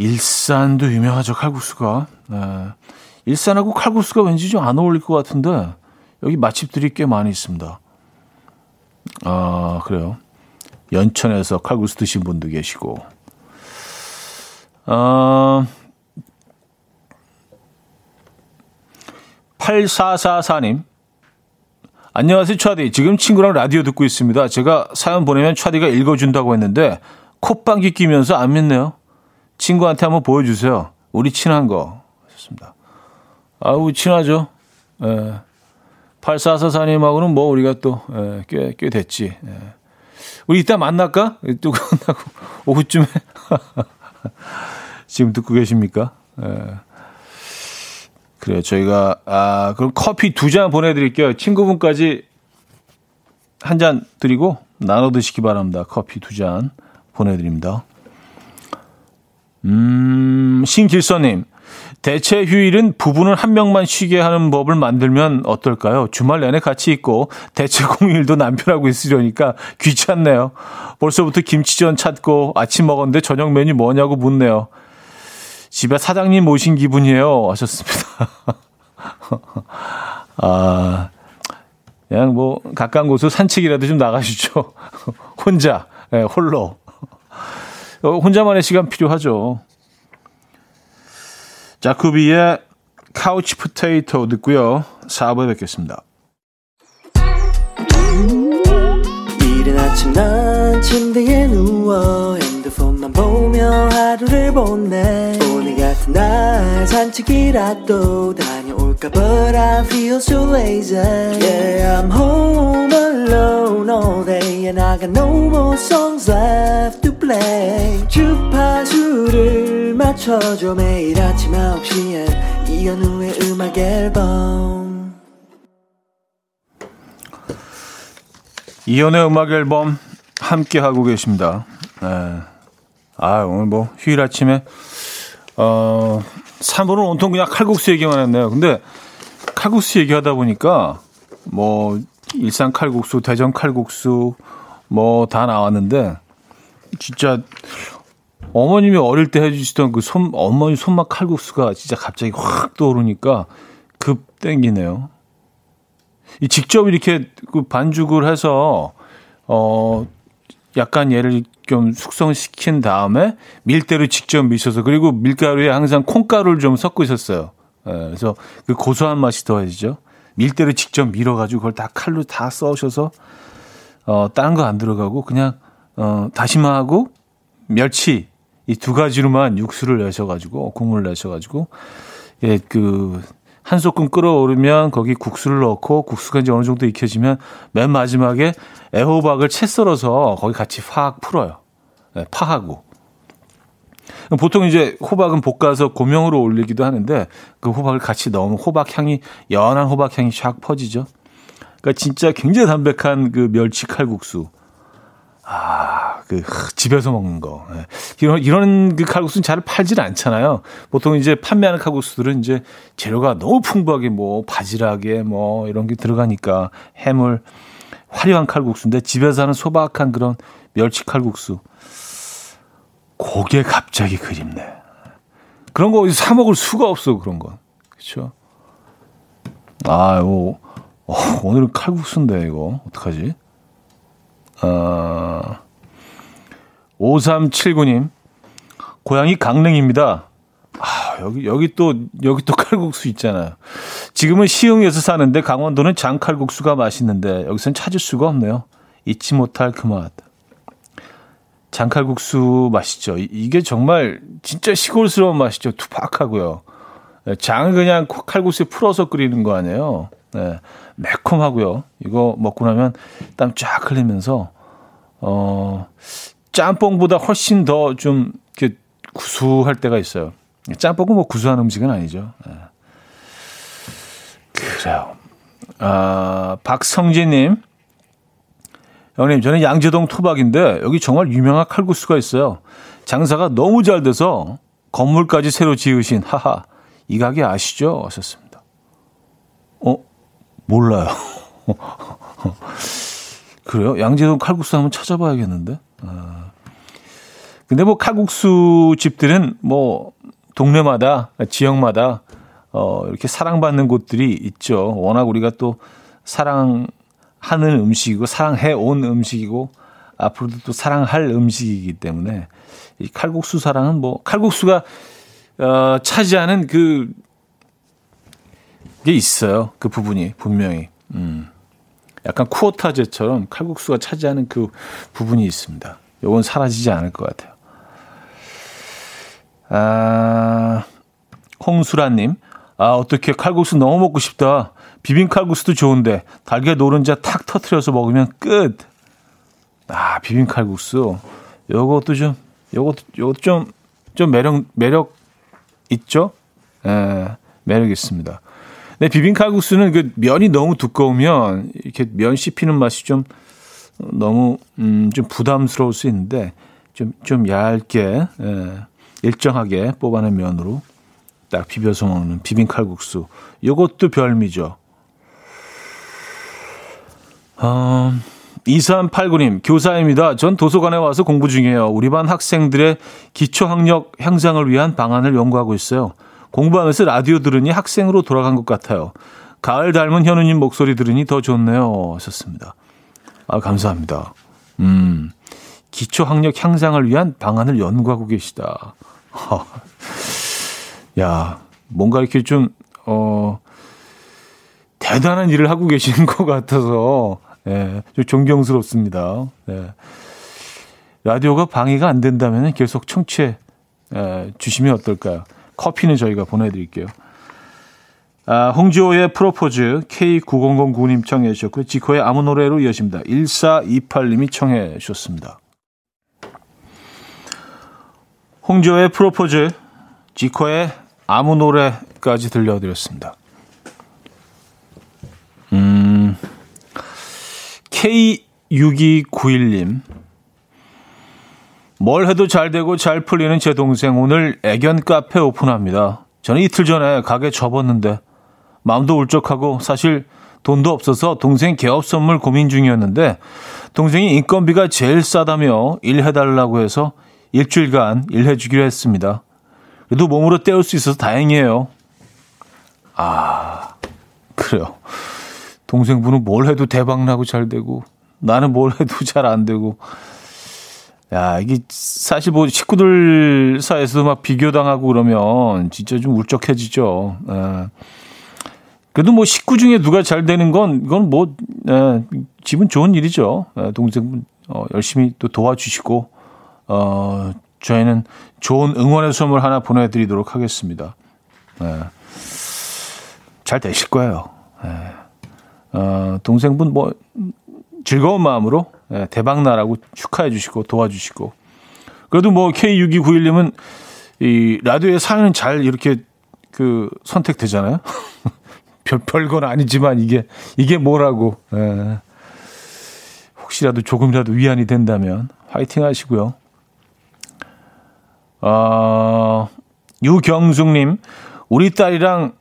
일산도 유명하죠 칼국수가. 예. 일산하고 칼국수가 왠지 좀 안 어울릴 것 같은데 여기 맛집들이 꽤 많이 있습니다. 아, 그래요. 연천에서 칼국수 드신 분도 계시고. 어, 8444님. 안녕하세요, 차디. 지금 친구랑 라디오 듣고 있습니다. 제가 사연 보내면 차디가 읽어준다고 했는데, 콧방귀 끼면서 안 믿네요. 친구한테 한번 보여주세요. 우리 친한 거. 좋습니다. 아우, 친하죠. 예. 8444님하고는 뭐 우리가 또, 예, 꽤, 꽤 됐지. 예. 우리 이따 만날까? 또 끝나고 오후쯤에. 지금 듣고 계십니까? 예. 그래요. 저희가, 아, 그럼 커피 두 잔 보내드릴게요. 친구분까지 한 잔 드리고 나눠 드시기 바랍니다. 커피 두 잔 보내드립니다. 음, 신길서님. 대체 휴일은 부부는 한 명만 쉬게 하는 법을 만들면 어떨까요? 주말 내내 같이 있고 대체 공휴일도 남편하고 있으려니까 귀찮네요. 벌써부터 김치전 찾고 아침 먹었는데 저녁 메뉴 뭐냐고 묻네요. 집에 사장님 모신 기분이에요. 하셨습니다. 아, 그냥 뭐 가까운 곳으로 산책이라도 좀 나가시죠. 혼자, 네, 홀로. 혼자만의 시간 필요하죠. 자쿠비의 카우치 포테이토 듣고요. 4부에 뵙겠습니다. 이른 아침 난 침대에 누워 핸드폰만 보며 하루를 보내 오늘 같은 날 산책이라도 다 녀올까 But I feel so lazy Yeah I'm home alone all day And I got no more songs left to play 주파수를 맞춰줘 매일 아침 9시에 이현우의 음악 앨범 이현우의 음악 앨범 함께 하고 계십니다. 네. 아 오늘 뭐 휴일 아침에 어 3분은 온통 그냥 칼국수 얘기만 했네요. 근데 칼국수 얘기하다 보니까 뭐 일산 칼국수, 대전 칼국수 뭐 다 나왔는데 진짜 어머님이 어릴 때 해주시던 그 손, 어머니 손맛 칼국수가 진짜 갑자기 확 떠오르니까 급 땡기네요. 이 직접 이렇게 그 반죽을 해서 어 약간 얘를 좀 숙성시킨 다음에 밀대로 직접 미셔서 그리고 밀가루에 항상 콩가루를 좀 섞고 있었어요. 예, 그래서 그 고소한 맛이 더해지죠. 밀대로 직접 밀어가지고 그걸 다 칼로 다 써셔서 어 다른 거 안 들어가고 그냥 어 다시마하고 멸치 이 두 가지로만 육수를 내셔가지고 국물을 내셔가지고 예그 한 소끔 끓어오르면 거기 국수를 넣고 국수가 이제 어느 정도 익혀지면 맨 마지막에 애호박을 채 썰어서 거기 같이 확 풀어요. 네, 파하고. 보통 이제 호박은 볶아서 고명으로 올리기도 하는데 그 호박을 같이 넣으면 호박 향이 연한 호박 향이 샥 퍼지죠. 그러니까 진짜 굉장히 담백한 그 멸치 칼국수. 아, 그 집에서 먹는 거. 네. 이런 이런 그 칼국수는 잘 팔질 않잖아요. 보통 이제 판매하는 칼국수들은 이제 재료가 너무 풍부하게 뭐 바지락에 뭐 이런 게 들어가니까 해물 화려한 칼국수인데 집에서 하는 소박한 그런 멸치 칼국수. 고게 갑자기 그립네. 그런 거사 먹을 수가 없어 그런 건. 그렇죠? 아, 요 어, 오늘은 칼국수인데 이거 어떡하지? 어, 5379님, 고향이 강릉입니다. 아, 여기, 여기 또, 여기 또 칼국수 있잖아요. 지금은 시흥에서 사는데 강원도는 장칼국수가 맛있는데 여기선 찾을 수가 없네요. 잊지 못할 그 맛. 장칼국수 맛있죠. 이게 정말 진짜 시골스러운 맛이죠. 투박하고요. 장을 그냥 칼국수에 풀어서 끓이는 거 아니에요. 네. 매콤하고요. 이거 먹고 나면 땀 쫙 흘리면서 어 짬뽕보다 훨씬 더 좀 이렇게 구수할 때가 있어요. 짬뽕은 뭐 구수한 음식은 아니죠. 네. 그래요. 아, 박성진님. 형님, 저는 양재동 토박인데 여기 정말 유명한 칼국수가 있어요. 장사가 너무 잘 돼서 건물까지 새로 지으신 하하. 이 가게 아시죠? 하셨습니다. 어? 몰라요. 그래요? 양재동 칼국수 한번 찾아봐야겠는데. 아. 근데 뭐 칼국수 집들은 뭐 동네마다 지역마다 어 이렇게 사랑받는 곳들이 있죠. 워낙 우리가 또 사랑하는 음식이고 사랑해 온 음식이고 앞으로도 또 사랑할 음식이기 때문에 이 칼국수 사랑은 뭐 칼국수가 어 차지하는 그 게 있어요. 그 부분이 분명히. 음. 약간 쿠오타제처럼 칼국수가 차지하는 그 부분이 있습니다. 요건 사라지지 않을 것 같아요. 아, 홍수라님, 아, 어떻게 칼국수 너무 먹고 싶다. 비빔 칼국수도 좋은데, 달걀 노른자 탁 터트려서 먹으면 끝. 아, 비빔 칼국수. 요것도 좀, 요것도, 요것도 좀, 좀 매력, 매력 있죠? 예, 매력 있습니다. 네, 비빔칼국수는 그 면이 너무 두꺼우면 이렇게 면 씹히는 맛이 좀 너무 음, 좀 부담스러울 수 있는데 좀 좀 얇게 예, 일정하게 뽑아낸 면으로 딱 비벼서 먹는 비빔칼국수. 이것도 별미죠. 어, 2389님, 교사입니다. 전 도서관에 와서 공부 중이에요. 우리 반 학생들의 기초학력 향상을 위한 방안을 연구하고 있어요. 공부하면서 라디오 들으니 학생으로 돌아간 것 같아요. 가을 닮은 현우님 목소리 들으니 더 좋네요. 하셨습니다. 아, 감사합니다. 음, 기초 학력 향상을 위한 방안을 연구하고 계시다. 야, 뭔가 이렇게 좀, 어, 대단한 일을 하고 계시는 것 같아서, 예, 좀 존경스럽습니다. 예. 라디오가 방해가 안 된다면 계속 청취해 예, 주시면 어떨까요? 커피는 저희가 보내드릴게요. 아, 홍지호의 프로포즈 K9009님 청해 주셨고요. 지코의 아무 노래로 이어집니다. 1428님이 청해 주셨습니다. 홍지호의 프로포즈 지코의 아무 노래까지 들려드렸습니다. 음, K6291님 뭘 해도 잘 되고 잘 풀리는 제 동생 오늘 애견 카페 오픈합니다. 저는 이틀 전에 가게 접었는데 마음도 울적하고 사실 돈도 없어서 동생 개업 선물 고민 중이었는데 동생이 인건비가 제일 싸다며 일해달라고 해서 일주일간 일해주기로 했습니다. 그래도 몸으로 때울 수 있어서 다행이에요. 아, 그래요. 동생분은 뭘 해도 대박 나고 잘 되고 나는 뭘 해도 잘 안 되고. 야, 이게 사실 뭐 식구들 사이에서 막 비교당하고 그러면 진짜 좀 울적해지죠. 예. 그래도 뭐 식구 중에 누가 잘 되는 건 이건 뭐 예, 기분 좋은 일이죠. 예, 동생분 어, 열심히 또 도와주시고 어, 저희는 좋은 응원의 선물 하나 보내드리도록 하겠습니다. 예. 잘 되실 거예요. 예. 어, 동생분 뭐 즐거운 마음으로 예, 대박 나라고 축하해 주시고 도와주시고 그래도 뭐 K6291님은 이 라디오에 사연은 잘 이렇게 그 선택되잖아요. 별, 별건 아니지만 이게, 이게 뭐라고. 예. 혹시라도 조금이라도 위안이 된다면 화이팅 하시고요. 어, 유경숙님, 우리 딸이랑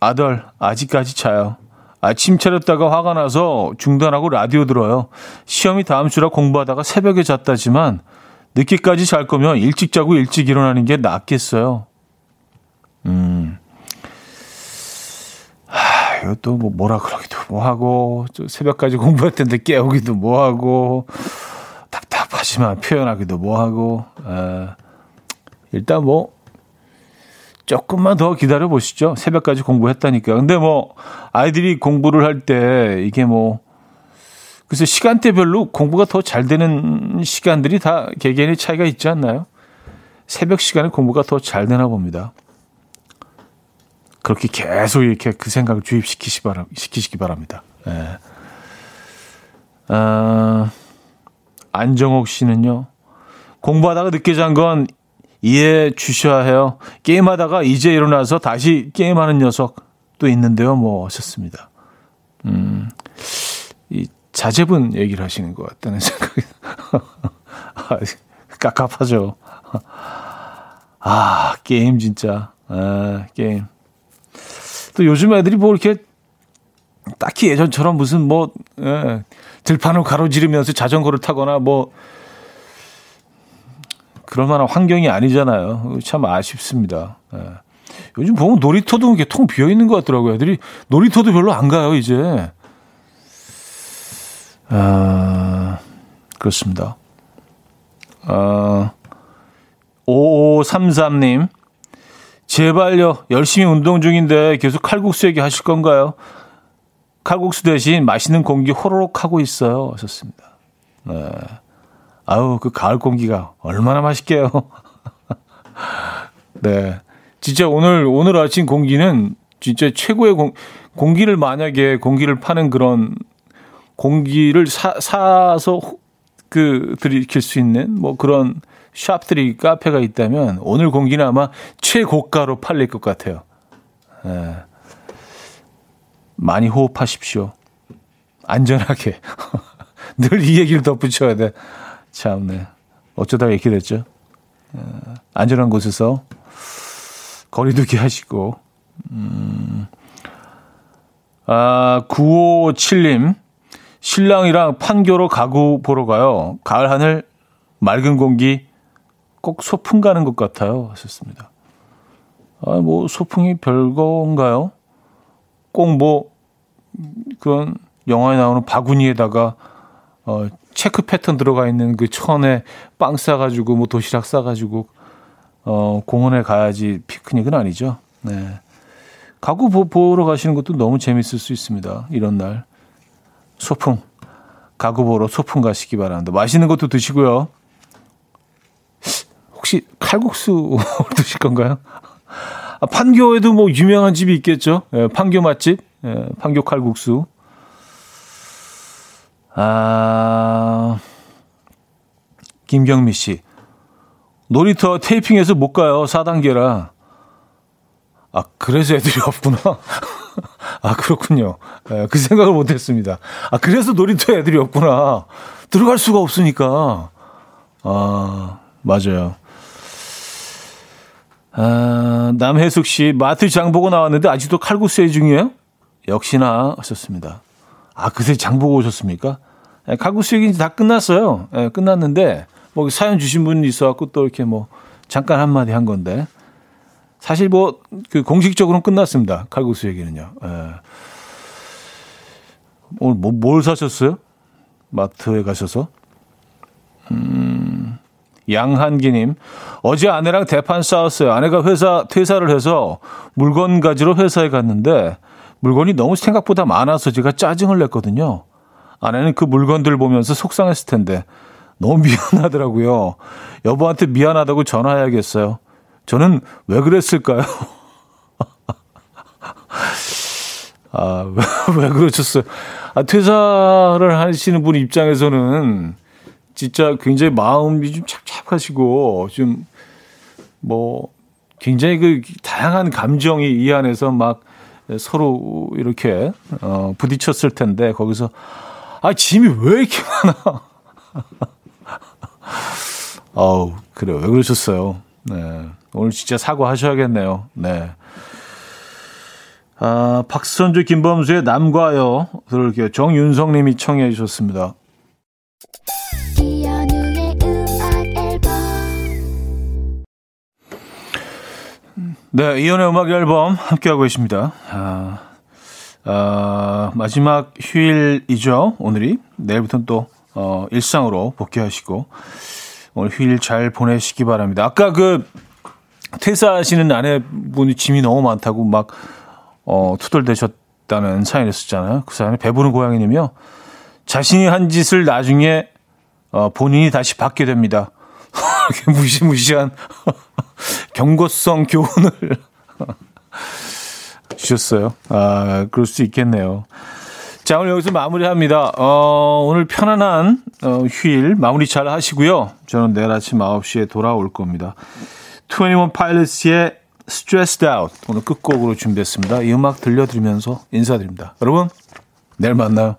아들 아직까지 자요. 아침 차렸다가 화가 나서 중단하고 라디오 들어요. 시험이 다음 주라 공부하다가 새벽에 잤다지만 늦게까지 잘 거면 일찍 자고 일찍 일어나는 게 낫겠어요. 음. 이것도 뭐 뭐라 그러기도 뭐하고 새벽까지 공부할 텐데 깨우기도 뭐하고 답답하지만 표현하기도 뭐하고 에, 일단 뭐 조금만 더 기다려 보시죠. 새벽까지 공부했다니까. 근데 뭐 아이들이 공부를 할 때 이게 뭐 그래서 시간대별로 공부가 더 잘 되는 시간들이 다 개개인의 차이가 있지 않나요? 새벽 시간에 공부가 더 잘 되나 봅니다. 그렇게 계속 이렇게 그 생각을 주입시키시 바라, 시키시기 바랍니다. 예. 아, 안정옥 씨는요, 공부하다가 늦게 잔 건 이해해 주셔야 해요. 게임하다가 이제 일어나서 다시 게임하는 녀석도 있는데요, 뭐, 하셨습니다. 음, 이 자제분 얘기를 하시는 것 같다는 생각이, 아, 깝깝하죠. 아, 게임 진짜. 아, 게임. 또 요즘 애들이 뭐 이렇게 딱히 예전처럼 무슨 뭐 예, 들판을 가로지르면서 자전거를 타거나 뭐 그럴 만한 환경이 아니잖아요. 참 아쉽습니다. 예. 요즘 보면 놀이터도 이렇게 통 비어 있는 것 같더라고요. 애들이 놀이터도 별로 안 가요, 이제. 아, 그렇습니다. 아, 5533님. 제발요. 열심히 운동 중인데 계속 칼국수 얘기 하실 건가요? 칼국수 대신 맛있는 공기 호로록 하고 있어요. 하셨습니다. 네. 아우, 그 가을 공기가 얼마나 맛있게요. 네. 진짜 오늘, 오늘 아침 공기는 진짜 최고의 공, 공기를 만약에 공기를 파는 그런 공기를 사, 사서 그 들이킬 수 있는 뭐 그런 샵들이 카페가 있다면 오늘 공기는 아마 최고가로 팔릴 것 같아요. 예. 많이 호흡하십시오. 안전하게. 늘 이 얘기를 덧붙여야 돼. 참네. 어쩌다가 이렇게 됐죠. 예. 안전한 곳에서 거리두기 하시고. 음. 아, 957님. 신랑이랑 판교로 가구 보러 가요. 가을 하늘, 맑은 공기, 꼭 소풍 가는 것 같아요. 하셨습니다. 아, 뭐, 소풍이 별건가요? 꼭 뭐, 그런 영화에 나오는 바구니에다가, 어, 체크 패턴 들어가 있는 그 천에 빵 싸가지고, 뭐 도시락 싸가지고, 어, 공원에 가야지 피크닉은 아니죠. 네. 가구 보, 보러 가시는 것도 너무 재밌을 수 있습니다. 이런 날. 소풍. 가구 보러 소풍 가시기 바랍니다. 맛있는 것도 드시고요. 혹시 칼국수 드실 건가요? 아, 판교에도 뭐 유명한 집이 있겠죠. 예, 판교 맛집, 예, 판교 칼국수. 아, 김경미 씨. 놀이터 테이핑해서 못 가요. 4단계라. 아, 그래서 애들이 없구나. 아, 그렇군요. 예, 그 생각을 못 했습니다. 아, 그래서 놀이터 애들이 없구나. 들어갈 수가 없으니까. 아, 맞아요. 아, 남혜숙 씨, 마트 장 보고 나왔는데 아직도 칼국수 회 중이에요? 역시나 하셨습니다. 아, 그새 장 보고 오셨습니까? 예, 칼국수 얘기 다 끝났어요. 예, 끝났는데, 뭐 사연 주신 분이 있어갖고 또 이렇게 뭐 잠깐 한마디 한 건데. 사실 뭐, 그 공식적으로는 끝났습니다. 칼국수 얘기는요. 예. 오늘 뭐, 뭘 사셨어요? 마트에 가셔서? 음, 양한기님, 어제 아내랑 대판 싸웠어요. 아내가 회사 퇴사를 해서 물건 가지러 회사에 갔는데 물건이 너무 생각보다 많아서 제가 짜증을 냈거든요. 아내는 그 물건들 보면서 속상했을 텐데 너무 미안하더라고요. 여보한테 미안하다고 전화해야겠어요. 저는 왜 그랬을까요? 아, 왜, 왜 그러셨어요? 아, 퇴사를 하시는 분 입장에서는 진짜 굉장히 마음이 좀 착착하시고 좀 뭐 굉장히 그 다양한 감정이 이 안에서 막 서로 이렇게 어 부딪혔을 텐데 거기서 아 짐이 왜 이렇게 많아? 아우 그래요 왜 그러셨어요? 네 오늘 진짜 사과하셔야겠네요. 네. 아, 박선주 김범수의 남과여 들을게요. 정윤성님이 청해 주셨습니다. 네, 이연의 음악 앨범 함께하고 계십니다. 아, 아, 마지막 휴일이죠, 오늘이. 내일부터는 또, 어, 일상으로 복귀하시고, 오늘 휴일 잘 보내시기 바랍니다. 아까 그, 퇴사하시는 아내분이 짐이 너무 많다고 막, 어, 투덜대셨다는 사연이 있었잖아요. 그 사연에 배부른 고양이님이요. 자신이 한 짓을 나중에, 어, 본인이 다시 받게 됩니다. 이렇게 무시무시한 경고성 교훈을 주셨어요. 아, 그럴 수 있겠네요. 자, 오늘 여기서 마무리합니다. 어, 오늘 편안한 어, 휴일 마무리 잘 하시고요. 저는 내일 아침 9시에 돌아올 겁니다. 21 파일럿의 Stressed Out 오늘 끝곡으로 준비했습니다. 이 음악 들려드리면서 인사드립니다. 여러분, 내일 만나요.